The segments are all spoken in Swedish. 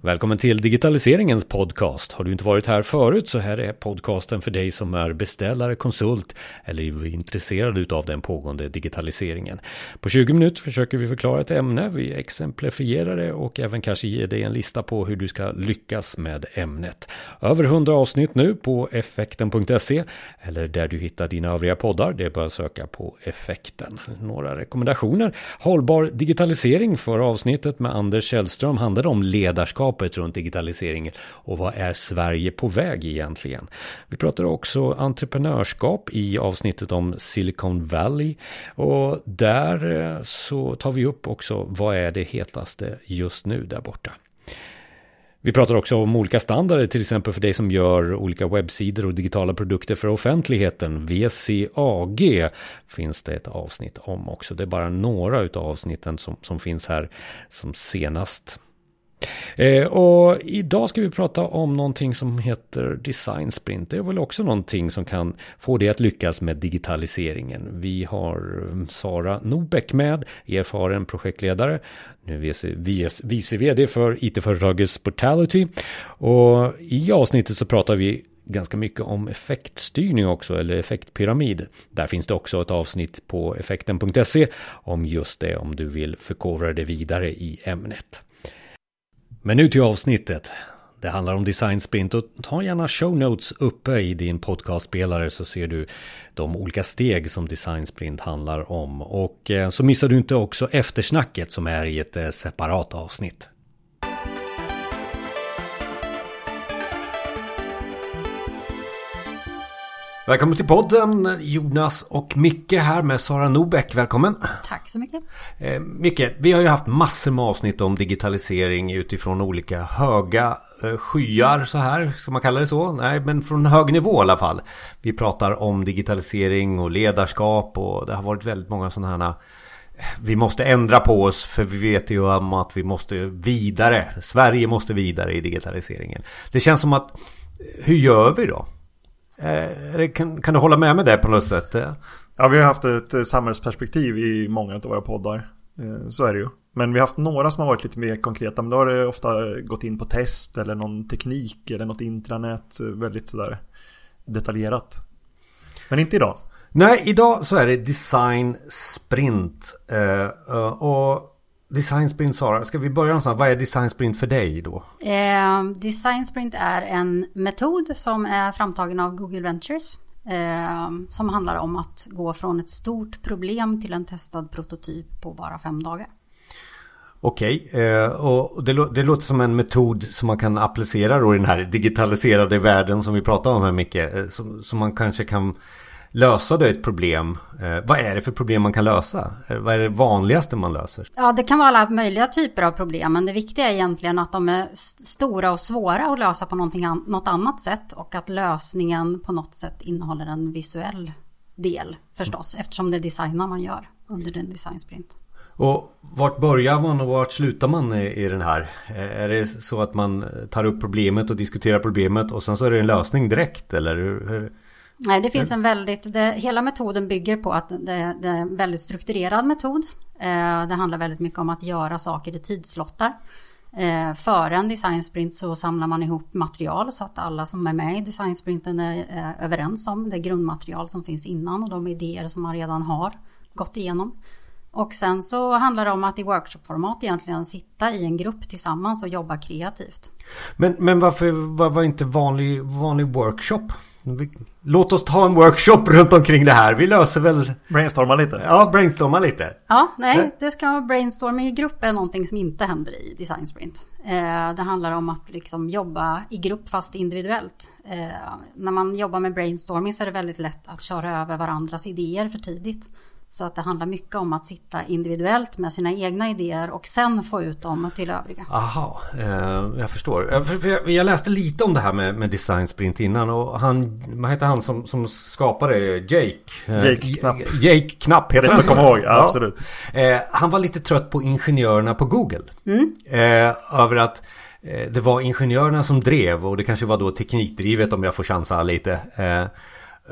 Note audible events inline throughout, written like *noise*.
Välkommen till digitaliseringens podcast. Har du inte varit här förut så här är podcasten för dig som är beställare, konsult eller är intresserad av den pågående digitaliseringen. På 20 minuter försöker vi förklara ett ämne, vi exemplifierar det och även kanske ge dig en lista på hur du ska lyckas med ämnet. Över 100 avsnitt nu på effekten.se eller där du hittar dina övriga poddar. Det är bara att söka på effekten. Några rekommendationer. Hållbar digitalisering för avsnittet med Anders Källström handlade om ledarskap landskapet runt digitaliseringen och vad är Sverige på väg egentligen? Vi pratar också entreprenörskap i avsnittet om Silicon Valley och där eh, så tar vi upp också vad är det hetaste just nu där borta. Vi pratar också om olika standarder, till exempel för dig som gör olika webbsidor och digitala produkter för offentligheten. VCAG finns det ett avsnitt om också. Det är bara några av avsnitten som, som finns här som senast Eh, och idag ska vi prata om någonting som heter Design Sprint. Det är väl också någonting som kan få dig att lyckas med digitaliseringen. Vi har Sara Nobeck med, erfaren projektledare. Nu vice vd för it-företaget Sportality. Och i avsnittet så pratar vi ganska mycket om effektstyrning också, eller effektpyramid. Där finns det också ett avsnitt på effekten.se om just det, om du vill förkovra dig vidare i ämnet. Men nu till avsnittet. Det handlar om Design Sprint och ta gärna show notes uppe i din podcastspelare så ser du de olika steg som Design Sprint handlar om. Och eh, så missar du inte också eftersnacket som är i ett eh, separat avsnitt. Välkommen till podden Jonas och Micke här med Sara Nobeck. Välkommen! Tack så mycket! Eh, Micke, vi har ju haft massor med avsnitt om digitalisering utifrån olika höga eh, skyar så här, ska man kalla det så? Nej, men från hög nivå i alla fall. Vi pratar om digitalisering och ledarskap och det har varit väldigt många sådana här vi måste ändra på oss för vi vet ju om att vi måste vidare. Sverige måste vidare i digitaliseringen. Det känns som att hur gör vi då? Eh, kan, kan du hålla med mig där på något sätt? Ja, vi har haft ett eh, samhällsperspektiv i många av våra poddar. Eh, så är det ju. Men vi har haft några som har varit lite mer konkreta. Men då har det ofta gått in på test eller någon teknik eller något intranät. Väldigt sådär detaljerat. Men inte idag. Nej, idag så är det design sprint. Och Design Sprint Sara, ska vi börja någonstans? Vad är Design Sprint för dig då? Eh, Design Sprint är en metod som är framtagen av Google Ventures. Eh, som handlar om att gå från ett stort problem till en testad prototyp på bara fem dagar. Okej, eh, och det, det, låter som en metod som man kan applicera då i den här digitaliserade världen som vi pratar om här Micke. Eh, som, som man kanske kan lösa då ett problem. Eh, vad är det för problem man kan lösa? Eh, vad är det vanligaste man löser? Ja, det kan vara alla möjliga typer av problem. Men det viktiga är egentligen att de är stora och svåra att lösa på an något annat sätt. Och att lösningen på något sätt innehåller en visuell del förstås. Mm. Eftersom det är designar man gör under en designsprint. Och vart börjar man och vart slutar man i den här? Eh, är det så att man tar upp problemet och diskuterar problemet och sen så är det en lösning direkt eller? Hur? Nej, det finns en väldigt, det, hela metoden bygger på att det, det, är en väldigt strukturerad metod. Eh, det handlar väldigt mycket om att göra saker i tidslottar. Eh, före en design sprint så samlar man ihop material så att alla som är med i design sprinten är, är överens om det grundmaterial som finns innan och de idéer som man redan har gått igenom. Och sen så handlar det om att i workshopformat egentligen sitta i en grupp tillsammans och jobba kreativt. Men, men varför var, var inte vanlig, vanlig workshop? Låt oss ta en workshop runt omkring det här. Vi löser väl... Brainstorma lite. Ja, brainstorma lite. Ja, nej, det ska vara brainstorming i grupp är någonting som inte händer i Design Sprint. Eh, det handlar om att liksom jobba i grupp fast individuellt. Eh, när man jobbar med brainstorming så är det väldigt lätt att köra över varandras idéer för tidigt. Så att det handlar mycket om att sitta individuellt med sina egna idéer och sen få ut dem till övriga. Aha, eh, jag förstår. Jag, jag, läste lite om det här med, med design sprint innan och han, vad heter han som, som skapade Jake? Eh, Jake Knapp. Jake Knapp heter han. komma ihåg, ja, absolut. Eh, han var lite trött på ingenjörerna på Google. Mm. Eh, över att eh, det var ingenjörerna som drev och det kanske var då teknikdrivet om jag får chansa lite.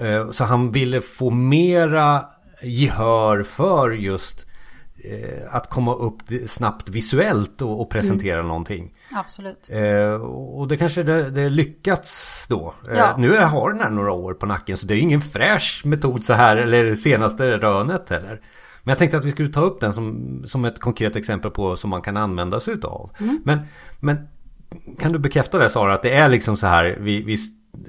Eh, så han ville få mera gehör för just eh, att komma upp snabbt visuellt och, och presentera mm. någonting. Absolut. Eh, och det kanske det, det lyckats då. Eh, ja. Nu har den här några år på nacken så det är ingen fräsch metod så här eller senaste rönet heller. Men jag tänkte att vi skulle ta upp den som, som ett konkret exempel på som man kan använda sig utav. Mm. Men, men kan du bekräfta det Sara att det är liksom så här vi, vi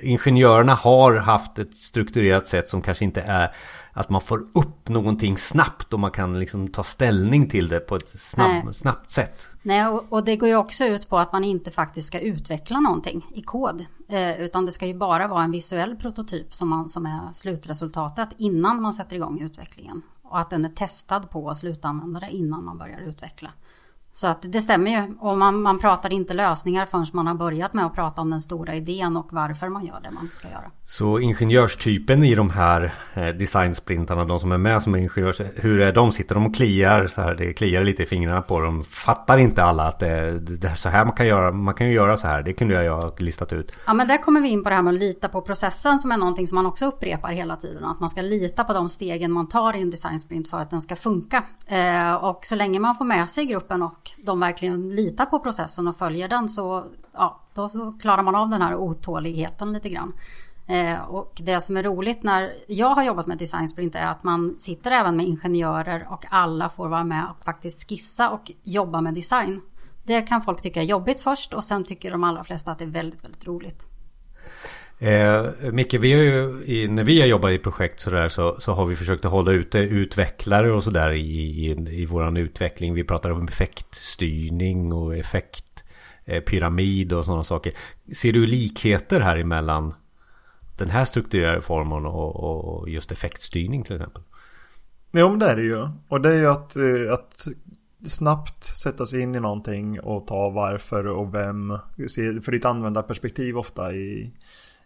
ingenjörerna har haft ett strukturerat sätt som kanske inte är att man får upp någonting snabbt och man kan liksom ta ställning till det på ett snabb, snabbt sätt. Nej, och, och, det går ju också ut på att man inte faktiskt ska utveckla någonting i kod. Eh, utan det ska ju bara vara en visuell prototyp som, man, som är slutresultatet innan man sätter igång utvecklingen. Och att den är testad på slutanvändare innan man börjar utveckla. Så att det stämmer ju. Och man, man pratar inte lösningar förrän man har börjat med att prata om den stora idén och varför man gör det man ska göra. Så ingenjörstypen i de här eh, designsprintarna, de som är med som är ingenjörs, hur är de? Sitter de och kliar så här? Det kliar lite i fingrarna på dem. Fattar inte alla att det, det är så här man kan göra? Man kan ju göra så här. Det kunde jag ha listat ut. Ja, men där kommer vi in på det här med att lita på processen som är någonting som man också upprepar hela tiden. Att man ska lita på de stegen man tar i en designsprint för att den ska funka. Eh, och så länge man får med sig gruppen och de verkligen litar på processen och följer den så, ja, då så klarar man av den här otåligheten lite grann. Eh, och det som är roligt när jag har jobbat med design sprint är att man sitter även med ingenjörer och alla får vara med och faktiskt skissa och jobba med design. Det kan folk tycka är jobbigt först och sen tycker de allra flesta att det är väldigt, väldigt roligt. Eh, Micke, vi har ju, när vi har jobbat i projekt sådär så, så har vi försökt att hålla ute utvecklare och sådär i, i, i vår utveckling. Vi pratar om effektstyrning och effektpyramid eh, och sådana saker. Ser du likheter här emellan den här strukturerade formen och, och just effektstyrning till exempel? Jo, men det är det ju. Och det är ju att, eh, att snabbt sätta sig in i någonting och ta varför och vem. För ditt användarperspektiv ofta i,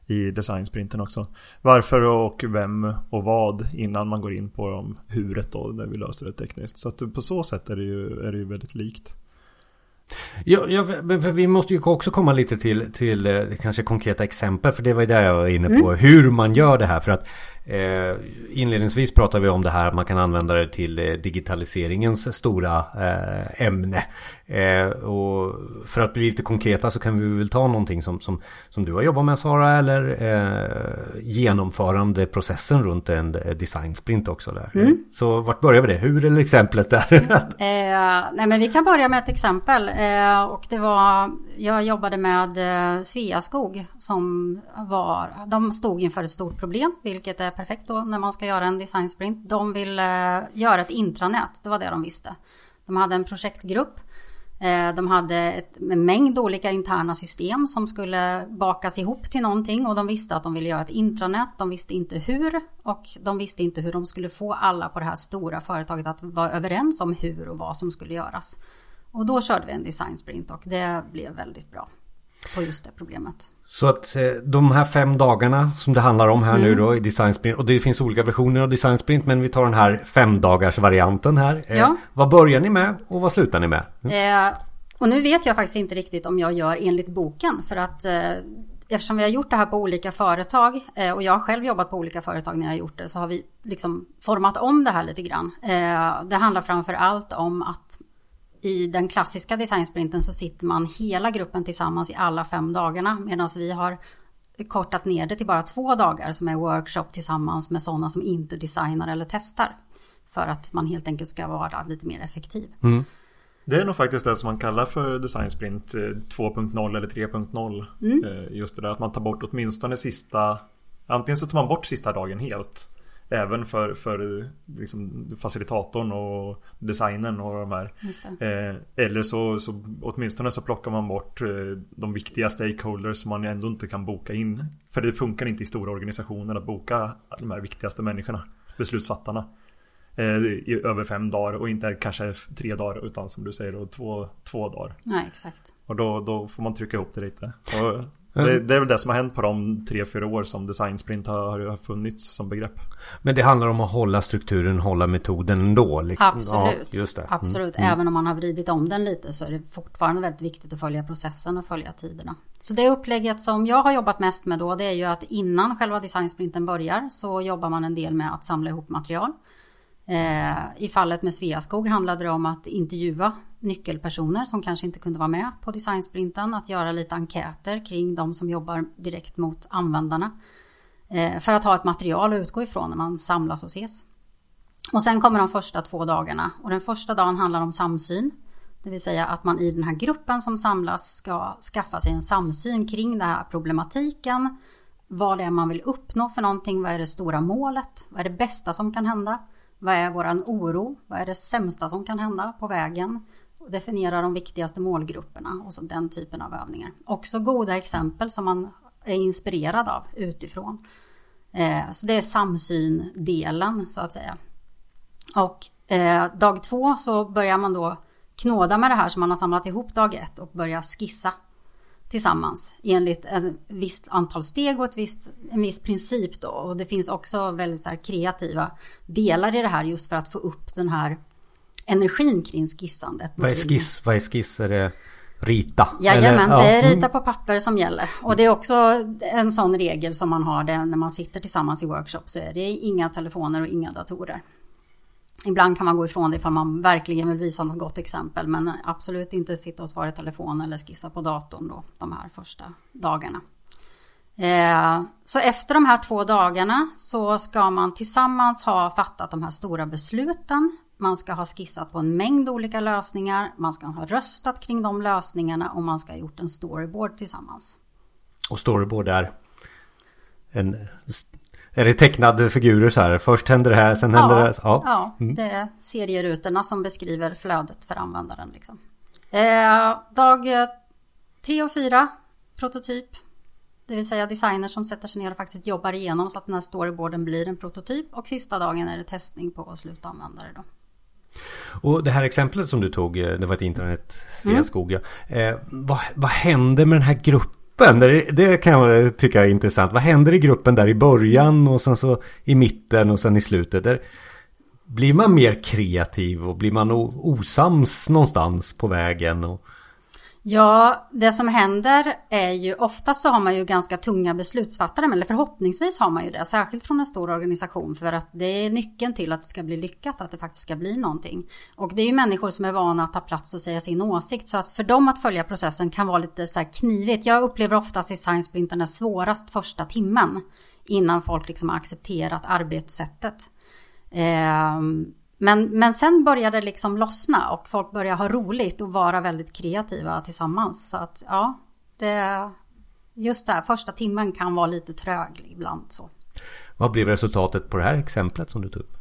i designsprinten också. Varför och vem och vad innan man går in på dem, huret då, när vi löser det tekniskt. Så att på så sätt är det ju, är det ju väldigt likt. Ja, ja för vi måste ju också komma lite till, till eh, kanske konkreta exempel. För det var ju det jag var inne på. Mm. Hur man gör det här. För att Eh, inledningsvis pratar vi om det här att man kan använda det till eh, digitaliseringens stora eh, ämne. Eh, och för att bli lite konkreta så kan vi väl ta någonting som, som, som du har jobbat med Sara eller eh, genomförandeprocessen runt en eh, designsprint också där. Mm. Så vart börjar vi det? Hur eller exemplet där? *laughs* nej men vi kan börja med ett exempel och det var jag jobbade med Sveaskog som var de stod inför ett stort problem vilket är perfekt då när man ska göra en design sprint. De vill eh, göra ett intranät, det var det de visste. De hade en projektgrupp. Eh, de hade ett, en mängd olika interna system som skulle bakas ihop till någonting och de visste att de ville göra ett intranät. De visste inte hur och de visste inte hur de skulle få alla på det här stora företaget att vara överens om hur och vad som skulle göras. Och då körde vi en design sprint och det blev väldigt bra på just det problemet. Så att eh, de här fem dagarna som det handlar om här mm. nu då i Design Sprint. Och det finns olika versioner av Design Sprint men vi tar den här fem dagars varianten här. Eh, ja. Vad börjar ni med och vad slutar ni med? Mm. Eh, och nu vet jag faktiskt inte riktigt om jag gör enligt boken. För att eh, eftersom vi har gjort det här på olika företag eh, och jag har själv jobbat på olika företag när jag har gjort det så har vi liksom format om det här lite grann. Det handlar framför allt om att i den klassiska designsprinten så sitter man hela gruppen tillsammans i alla fem dagarna medan vi har kortat ner det till bara två dagar som är workshop tillsammans med sådana som inte designar eller testar. För att man helt enkelt ska vara lite mer effektiv. Mm. Det är nog faktiskt det som man kallar för design sprint 2.0 eller 3.0. Mm. Eh, just det där att man tar bort åtminstone sista Antingen så tar man bort sista dagen helt Även för, för liksom facilitatorn och designen och de här. Eh, eller så, så åtminstone så plockar man bort eh, de viktiga stakeholders som man ändå inte kan boka in. För det funkar inte i stora organisationer att boka de här viktigaste människorna, beslutsfattarna. Eh, I över fem dagar och inte kanske tre dagar utan som du säger då två, två dagar. Nej, exakt. Och då, då får man trycka ihop det lite. Och det, det, är väl det som har hänt på de tre, fyra år som design sprint har, har funnits som begrepp. Men det handlar om att hålla strukturen, hålla metoden ändå. Liksom. Absolut. Ja, just det. Mm. Absolut. Mm. Även om man har vridit om den lite så är det fortfarande väldigt viktigt att följa processen och följa tiderna. Så det upplägget som jag har jobbat mest med då det är ju att innan själva designsprinten börjar så jobbar man en del med att samla ihop material. Eh, I fallet med Sveaskog handlade det om att intervjua nyckelpersoner som kanske inte kunde vara med på designsprinten. Att göra lite enkäter kring de som jobbar direkt mot användarna. Eh, för att ha ett material att utgå ifrån när man samlas och ses. Och sen kommer de första två dagarna. Och den första dagen handlar om samsyn. Det vill säga att man i den här gruppen som samlas ska skaffa sig en samsyn kring den här problematiken. Vad det är man vill uppnå för någonting. Vad är det stora målet? Vad är det bästa som kan hända? Vad är våran oro? Vad är det sämsta som kan hända på vägen? Definiera de viktigaste målgrupperna och så den typen av övningar. Också goda exempel som man är inspirerad av utifrån. Eh, så det är samsyn-delen så att säga. Och eh, dag två så börjar man då knåda med det här som man har samlat ihop dag ett och börja skissa tillsammans enligt ett visst antal steg och ett visst, en viss princip då. Och det finns också väldigt så kreativa delar i det här just för att få upp den här energin kring skissandet. Vad är skiss? Vad är skiss? Är det rita? Jajamän, Eller, det är rita på papper som gäller. Och det är också en sån regel som man har det när man sitter tillsammans i workshop. Så är det inga telefoner och inga datorer. Ibland kan man gå ifrån det ifall man verkligen vill visa något gott exempel. Men absolut inte sitta och svara i telefon eller skissa på datorn då, de här första dagarna. Eh, så efter de här två dagarna så ska man tillsammans ha fattat de här stora besluten. Man ska ha skissat på en mängd olika lösningar. Man ska ha röstat kring de lösningarna och man ska ha gjort en storyboard tillsammans. Och storyboard är en är det tecknade figurer så här? Först händer det här, sen händer ja, det... Ja, ja mm. det är serierutorna som beskriver flödet för användaren. Liksom. Eh, dag tre och fyra, prototyp. Det vill säga designer som sätter sig ner och faktiskt jobbar igenom så att den här storyboarden blir en prototyp. Och sista dagen är det testning på slutanvändare då. Och det här exemplet som du tog, eh, det var ett internet Sveaskog. Mm. Eh, vad, vad händer med den här gruppen? Det, det kan jag tycka är intressant. Vad händer i gruppen där i början och sen så i mitten och sen i slutet? Där, blir man mer kreativ och blir man osams någonstans på vägen? Och... Ja, det som händer är ju oftast så har man ju ganska tunga beslutsfattare, eller förhoppningsvis har man ju det, särskilt från en stor organisation, för att det är nyckeln till att det ska bli lyckat, att det faktiskt ska bli någonting. Och det är ju människor som är vana att ta plats och säga sin åsikt, så att för dem att följa processen kan vara lite så här knivigt. Jag upplever oftast i Science Sprint den svårast första timmen innan folk liksom har accepterat arbetssättet. Eh, men, men sen började det liksom lossna och folk började ha roligt och vara väldigt kreativa tillsammans. Så att ja, det, just det här första timmen kan vara lite trög ibland så. Vad blev resultatet på det här exemplet som du tog upp?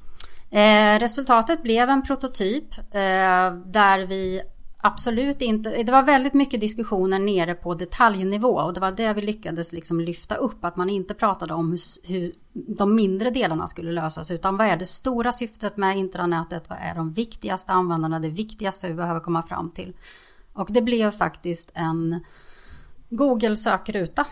Eh, resultatet blev en prototyp eh, där vi absolut inte, det var väldigt mycket diskussioner nere på detaljnivå och det var det vi lyckades liksom lyfta upp, att man inte pratade om hur, hur, de mindre delarna skulle lösas, utan vad är det stora syftet med intranätet, vad är de viktigaste användarna, det viktigaste vi behöver komma fram till. Och det blev faktiskt en Google sökruta.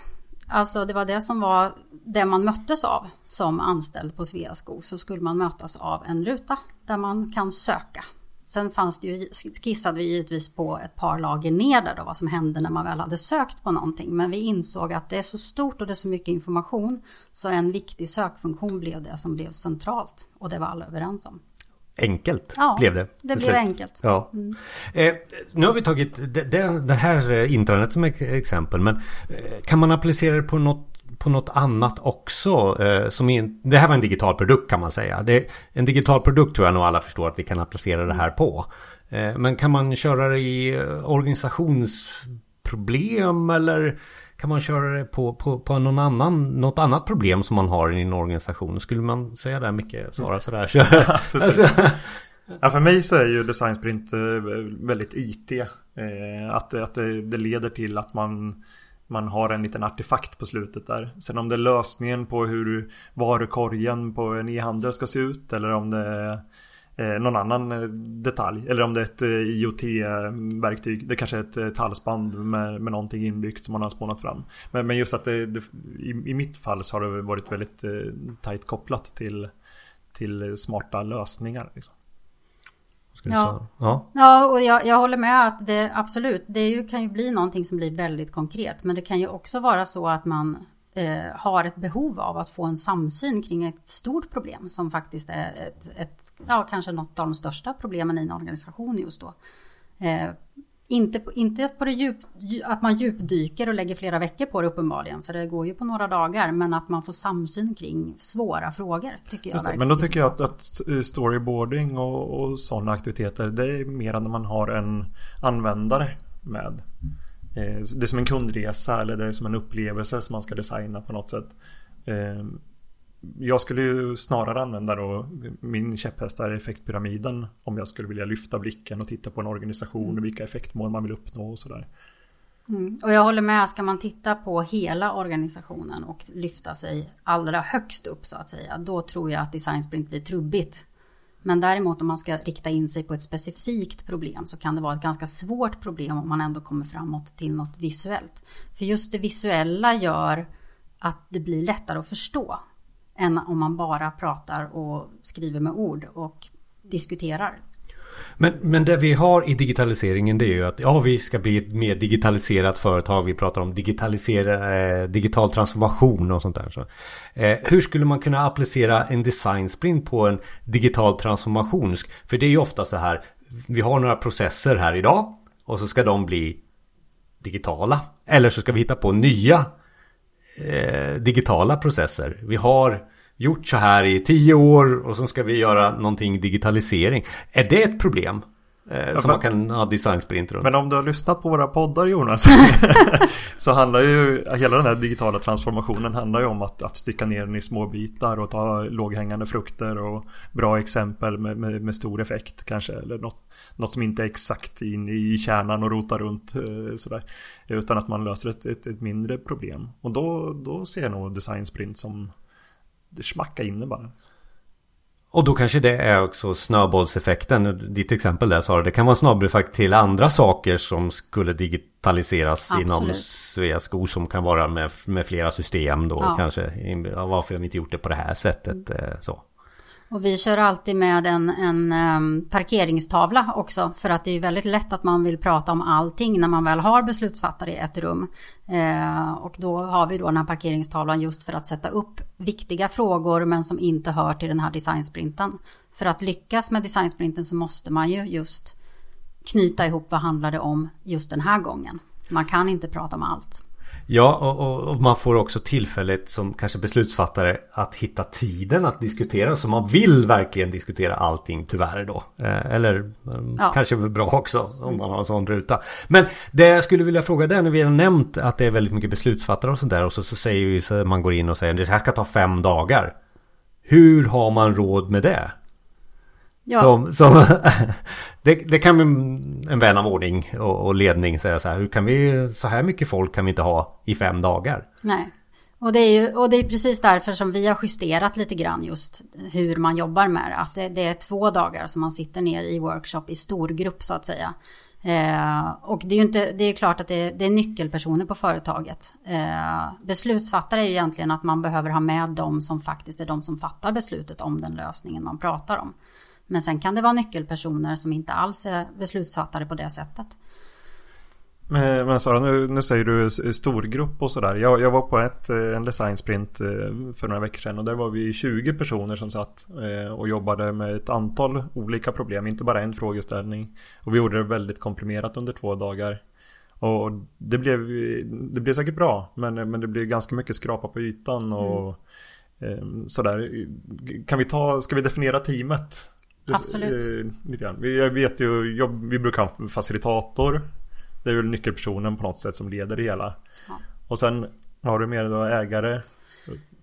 Alltså det var det som var det man möttes av som anställd på Sveaskog, så skulle man mötas av en ruta där man kan söka Sen fanns det ju, skissade vi givetvis på ett par lager ner där då, vad som hände när man väl hade sökt på någonting. Men vi insåg att det är så stort och det är så mycket information. Så en viktig sökfunktion blev det som blev centralt. Och det var alla överens om. Enkelt ja, blev det. det blev enkelt. Ja. Mm. Eh, nu har vi tagit det, det, här eh, intranet som exempel. Men eh, kan man applicera det på något på något annat också. Eh, som in, det här var en digital produkt kan man säga. Det, en digital produkt tror jag nog alla förstår att vi kan applicera det här på. Eh, men kan man köra det i eh, organisationsproblem eller kan man köra det på, på, på någon annan, något annat problem som man har i en organisation? Skulle man säga det mycket? Svara sådär. *laughs* alltså. ja, för mig så är ju design sprint eh, väldigt IT. Eh, att, att det, det leder till att man man har en liten artefakt på slutet där. Sen om det är lösningen på hur varukorgen på en e-handel ska se ut eller om det är eh, någon annan eh, detalj. Eller om det är ett eh, IoT-verktyg. Det kanske är ett halsband med, med någonting inbyggt som man har spånat fram. Men, men just att det, det i, i, mitt fall så har det varit väldigt tajt kopplat till, till smarta lösningar. Liksom. Ja. ja. ja, och jag, jag håller med att det absolut, det ju, kan ju bli någonting som blir väldigt konkret. Men det kan ju också vara så att man eh, har ett behov av att få en samsyn kring ett stort problem som faktiskt är ett, ett ja, kanske något av de största problemen i en organisation just då. Eh, inte, inte på det djup, att man djupdyker och lägger flera veckor på det uppenbarligen, för det går ju på några dagar, men att man får samsyn kring svåra frågor tycker jag. Det, men då tycker jag att, att storyboarding och, och sådana aktiviteter, det är mer när man har en användare med. Eh, det är som en kundresa eller det är som en upplevelse som man ska designa på något sätt. Jag skulle ju snarare använda då min käpphäst är effektpyramiden om jag skulle vilja lyfta blicken och titta på en organisation och vilka effektmål man vill uppnå och sådär. Mm. Och jag håller med, ska man titta på hela organisationen och lyfta sig allra högst upp så att säga, då tror jag att design sprint blir trubbigt. Men däremot om man ska rikta in sig på ett specifikt problem så kan det vara ett ganska svårt problem om man ändå kommer framåt till något visuellt. För just det visuella gör att det blir lättare att förstå än om man bara pratar och skriver med ord och diskuterar. Men, men det vi har i digitaliseringen det är ju att ja, vi ska bli ett mer digitaliserat företag. Vi pratar om digitalisera, eh, digital transformation och sånt där. Så, eh, hur skulle man kunna applicera en design sprint på en digital transformation? För det är ju ofta så här. Vi har några processer här idag och så ska de bli digitala. Eller så ska vi hitta på nya eh, digitala processer. Vi har gjort så här i tio år och så ska vi göra någonting digitalisering. Är det ett problem? Eh, ja, som man kan ha designsprint runt. Men om du har lyssnat på våra poddar Jonas *laughs* Så handlar ju hela den här digitala transformationen handlar ju om att, att stycka ner den i små bitar och ta låghängande frukter och bra exempel med, med, med, stor effekt kanske. Eller något, något som inte är exakt in i kärnan och rota runt eh, sådär. Utan att man löser ett, ett, ett mindre problem. Och då, då ser jag nog designsprint som det smacka inne bara. Och då kanske det är också snöbollseffekten. Ditt exempel där Sara, det kan vara snöbollseffekt till andra saker som skulle digitaliseras Absolut. inom Sveaskog som kan vara med, med flera system då ja. kanske. Varför har vi inte gjort det på det här sättet? Mm. Så. Och vi kör alltid med en, en um, parkeringstavla också. För att det är väldigt lätt att man vill prata om allting när man väl har beslutsfattare i ett rum. Uh, och då har vi då den här parkeringstavlan just för att sätta upp viktiga frågor men som inte hör till den här designsprinten. För att lyckas med designsprinten så måste man ju just knyta ihop vad handlar det om just den här gången. Man kan inte prata om allt. Ja, och, och, man får också tillfället som kanske beslutsfattare att hitta tiden att diskutera. Så man vill verkligen diskutera allting tyvärr då. Eh, eller eh, ja. kanske bra också om man har en sån ruta. Men det jag skulle vilja fråga dig när vi har nämnt att det är väldigt mycket beslutsfattare och sånt där. Och så, så säger vi så man går in och säger att det här ska ta fem dagar. Hur har man råd med det? Ja. Som, som *laughs* det, det, kan en vän av ordning och, och, ledning säga så här. Hur kan vi, så här mycket folk kan vi inte ha i fem dagar. Nej. Och det, är ju, och det är precis därför som vi har justerat lite grann just hur man jobbar med det. Att det, det är två dagar som man sitter ner i workshop i stor grupp så att säga. Eh, och det är ju inte, det är klart att det är, det är nyckelpersoner på företaget. Eh, beslutsfattare är ju egentligen att man behöver ha med dem som faktiskt är de som fattar beslutet om den lösningen man pratar om. Men sen kan det vara nyckelpersoner som inte alls är beslutsfattare på det sättet. Men, men Sara, nu, nu säger du storgrupp och sådär. Jag, jag var på ett, eh, en design sprint eh, för några veckor sedan och där var vi 20 personer som satt eh, och jobbade med ett antal olika problem, inte bara en frågeställning. Och vi gjorde det väldigt komprimerat under två dagar. Och det blev, det blev säkert bra, men, men det blev ganska mycket skrapa på ytan och mm. sådär. Kan vi ta, ska vi definiera teamet? Absolut. Eh, lite grann. Jag vet ju, jag, vi brukar ha en facilitator. Det är väl nyckelpersonen på något sätt som leder det hela. Ja. Och sen har du mer då ägare,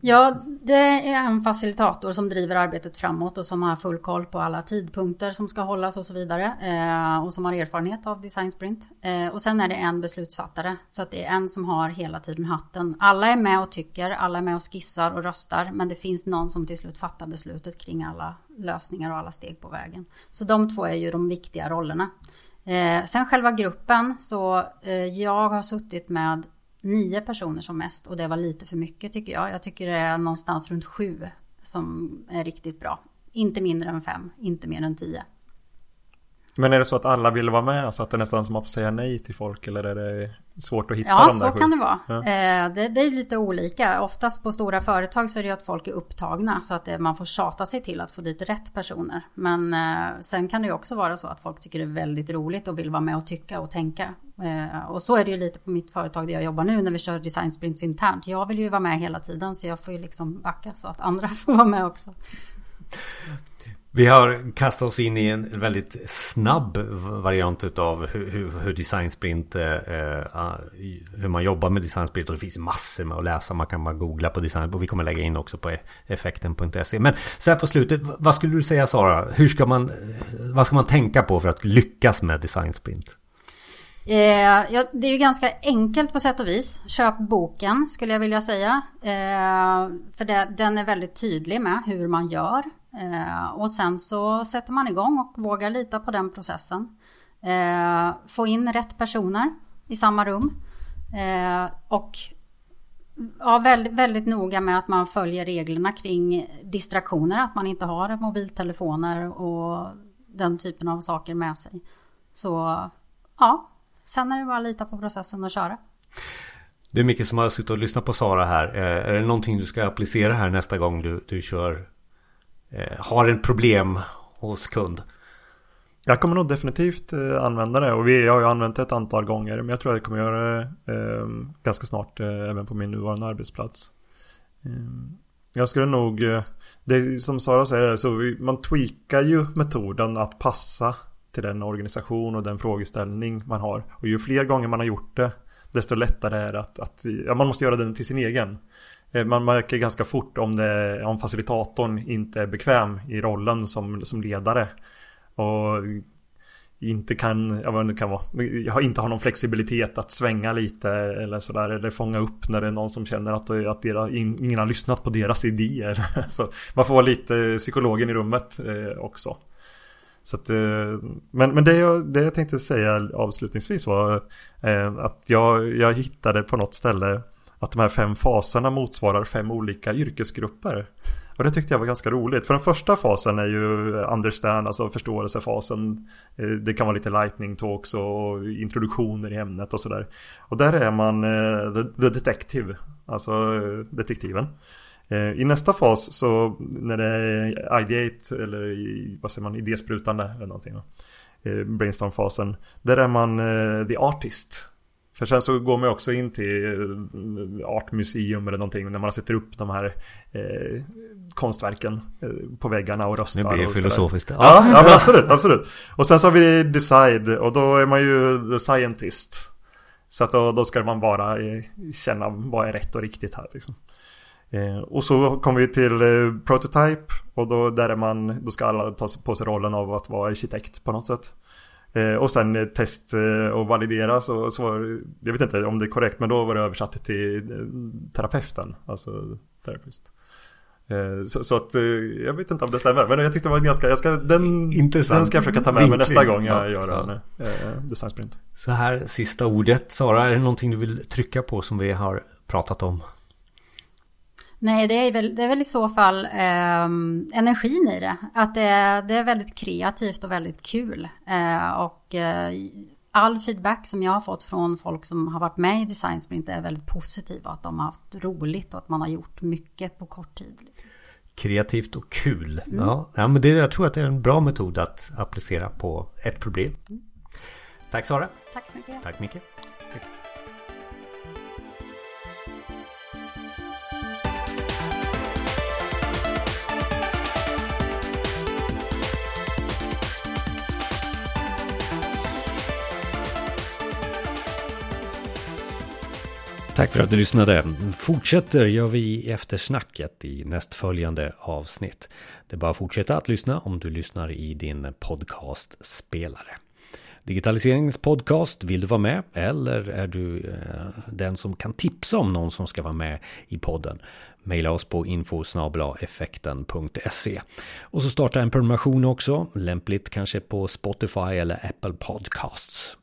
Ja, det är en facilitator som driver arbetet framåt och som har full koll på alla tidpunkter som ska hållas och så vidare. Eh, och som har erfarenhet av design sprint. Eh, och sen är det en beslutsfattare. Så att det är en som har hela tiden hatten. Alla är med och tycker, alla är med och skissar och röstar. Men det finns någon som till slut fattar beslutet kring alla lösningar och alla steg på vägen. Så de två är ju de viktiga rollerna. Eh, sen själva gruppen, så eh, jag har suttit med nio personer som mest och det var lite för mycket tycker jag. Jag tycker det är någonstans runt sju som är riktigt bra. Inte mindre än fem, inte mer än tio. Men är det så att alla vill vara med så att det är nästan som att man får säga nej till folk eller är det svårt att hitta ja, de där så sju. kan det vara. Ja. Eh, det, det är lite olika. Oftast på stora företag så är det ju att folk är upptagna så att det, man får tjata sig till att få dit rätt personer. Men eh, sen kan det ju också vara så att folk tycker det är väldigt roligt och vill vara med och tycka och tänka. Eh, och så är det ju lite på mitt företag där jag jobbar nu när vi kör design sprints internt. Jag vill ju vara med hela tiden så jag får ju liksom backa så att andra *laughs* får vara med också. Vi har kastat oss in i en väldigt snabb variant av hur, hur, hur design sprint, eh, eh, hur man jobbar med design sprint och det finns massor med att läsa. Man kan bara googla på design och vi kommer lägga in också på effekten.se. Men så här på slutet, vad skulle du säga Sara? Hur ska man, eh, vad ska man tänka på för att lyckas med design sprint? Eh, ja, det är ju ganska enkelt på sätt och vis. Köp boken skulle jag vilja säga. Eh, för det, den är väldigt tydlig med hur man gör. Eh, och sen så sätter man igång och vågar lita på den processen. Eh, få in rätt personer i samma rum. Eh, och ja, väldigt, väldigt noga med att man följer reglerna kring distraktioner. Att man inte har mobiltelefoner och den typen av saker med sig. Så ja, sen är det bara att lita på processen och köra. Det är mycket som har suttit och lyssnat på Sara här. Är det någonting du ska applicera här nästa gång du, du kör Eh, har en problem hos kund. Jag kommer nog definitivt eh, använda det och vi har ju använt det ett antal gånger men jag tror att jag kommer göra det eh, ganska snart eh, även på min nuvarande arbetsplats. Eh, jag skulle nog, eh, det som Sara säger, så man tweakar ju metoden att passa till den organisation och den frågeställning man har. Och ju fler gånger man har gjort det, desto lättare är det att, att ja, man måste göra den till sin egen. Eh, man märker ganska fort om, det, om facilitatorn inte är bekväm i rollen som, som ledare. Och inte kan, jag vet inte, kan vara, inte har någon flexibilitet att svänga lite eller sådär. Eller fånga upp när det är någon som känner att, att dera, ingen har lyssnat på deras idéer. *laughs* Så man får vara lite psykologen i rummet eh, också. Så att, eh, men men det, jag, det jag tänkte säga avslutningsvis var eh, att jag, jag hittade på något ställe att de här fem faserna motsvarar fem olika yrkesgrupper. Och det tyckte jag var ganska roligt. För den första fasen är ju understand, alltså förståelsefasen. Eh, det kan vara lite lightning talks och introduktioner i ämnet och sådär. Och där är man the, the detective, alltså detektiven. I nästa fas så när det är ideate eller vad säger man, idésprutande eller någonting. Brainstorm-fasen. Där är man the artist. För sen så går man också in till eh, Artmuseum eller någonting när man sätter upp de här eh, konstverken eh, på väggarna och röstar. Nu blir det filosofiskt. Ja, ja men absolut, absolut. Och sen så har vi Decide och då är man ju the scientist. Så att då, då ska man bara eh, känna vad är rätt och riktigt här liksom. Eh, och så kommer vi till eh, Prototype och då, där är man, då ska alla ta på sig rollen av att vara arkitekt på något sätt. Eh, och sen eh, test eh, och validera så, så var, jag vet inte om det är korrekt men då var det översatt till terapeuten, alltså therapist. Så, så, att jag vet inte om det stämmer men jag tyckte det var ganska, jag ska, den, Intressant. den ska jag försöka ta med mig nästa gång jag ja, gör en ja. design sprint. Så här sista ordet, Sara, är det någonting du vill trycka på som vi har pratat om? Nej, det är väl, det är väl i så fall eh, energin i det. Att det, det, är väldigt kreativt och väldigt kul. Eh, och eh, all feedback som jag har fått från folk som har varit med i Design Sprint är väldigt positiva. Att de har haft roligt och att man har gjort mycket på kort tid. Kreativt och kul. Mm. Ja, ja, men det, jag tror att det är en bra metod att applicera på ett problem. Mm. Tack Sara. Tack så mycket. Tack Micke. Tack Tack för att du lyssnade. Fortsätter gör vi i eftersnacket i nästföljande avsnitt. Det är bara att fortsätta att lyssna om du lyssnar i din podcastspelare. Digitaliseringspodcast, vill du vara med? Eller är du eh, den som kan tipsa om någon som ska vara med i podden? Maila oss på info effekten.se Och så starta en prenumeration också, lämpligt kanske på Spotify eller Apple Podcasts.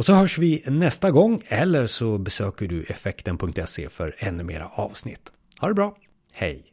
Och så hörs vi nästa gång eller så besöker du effekten.se för ännu mera avsnitt. Ha det bra, hej!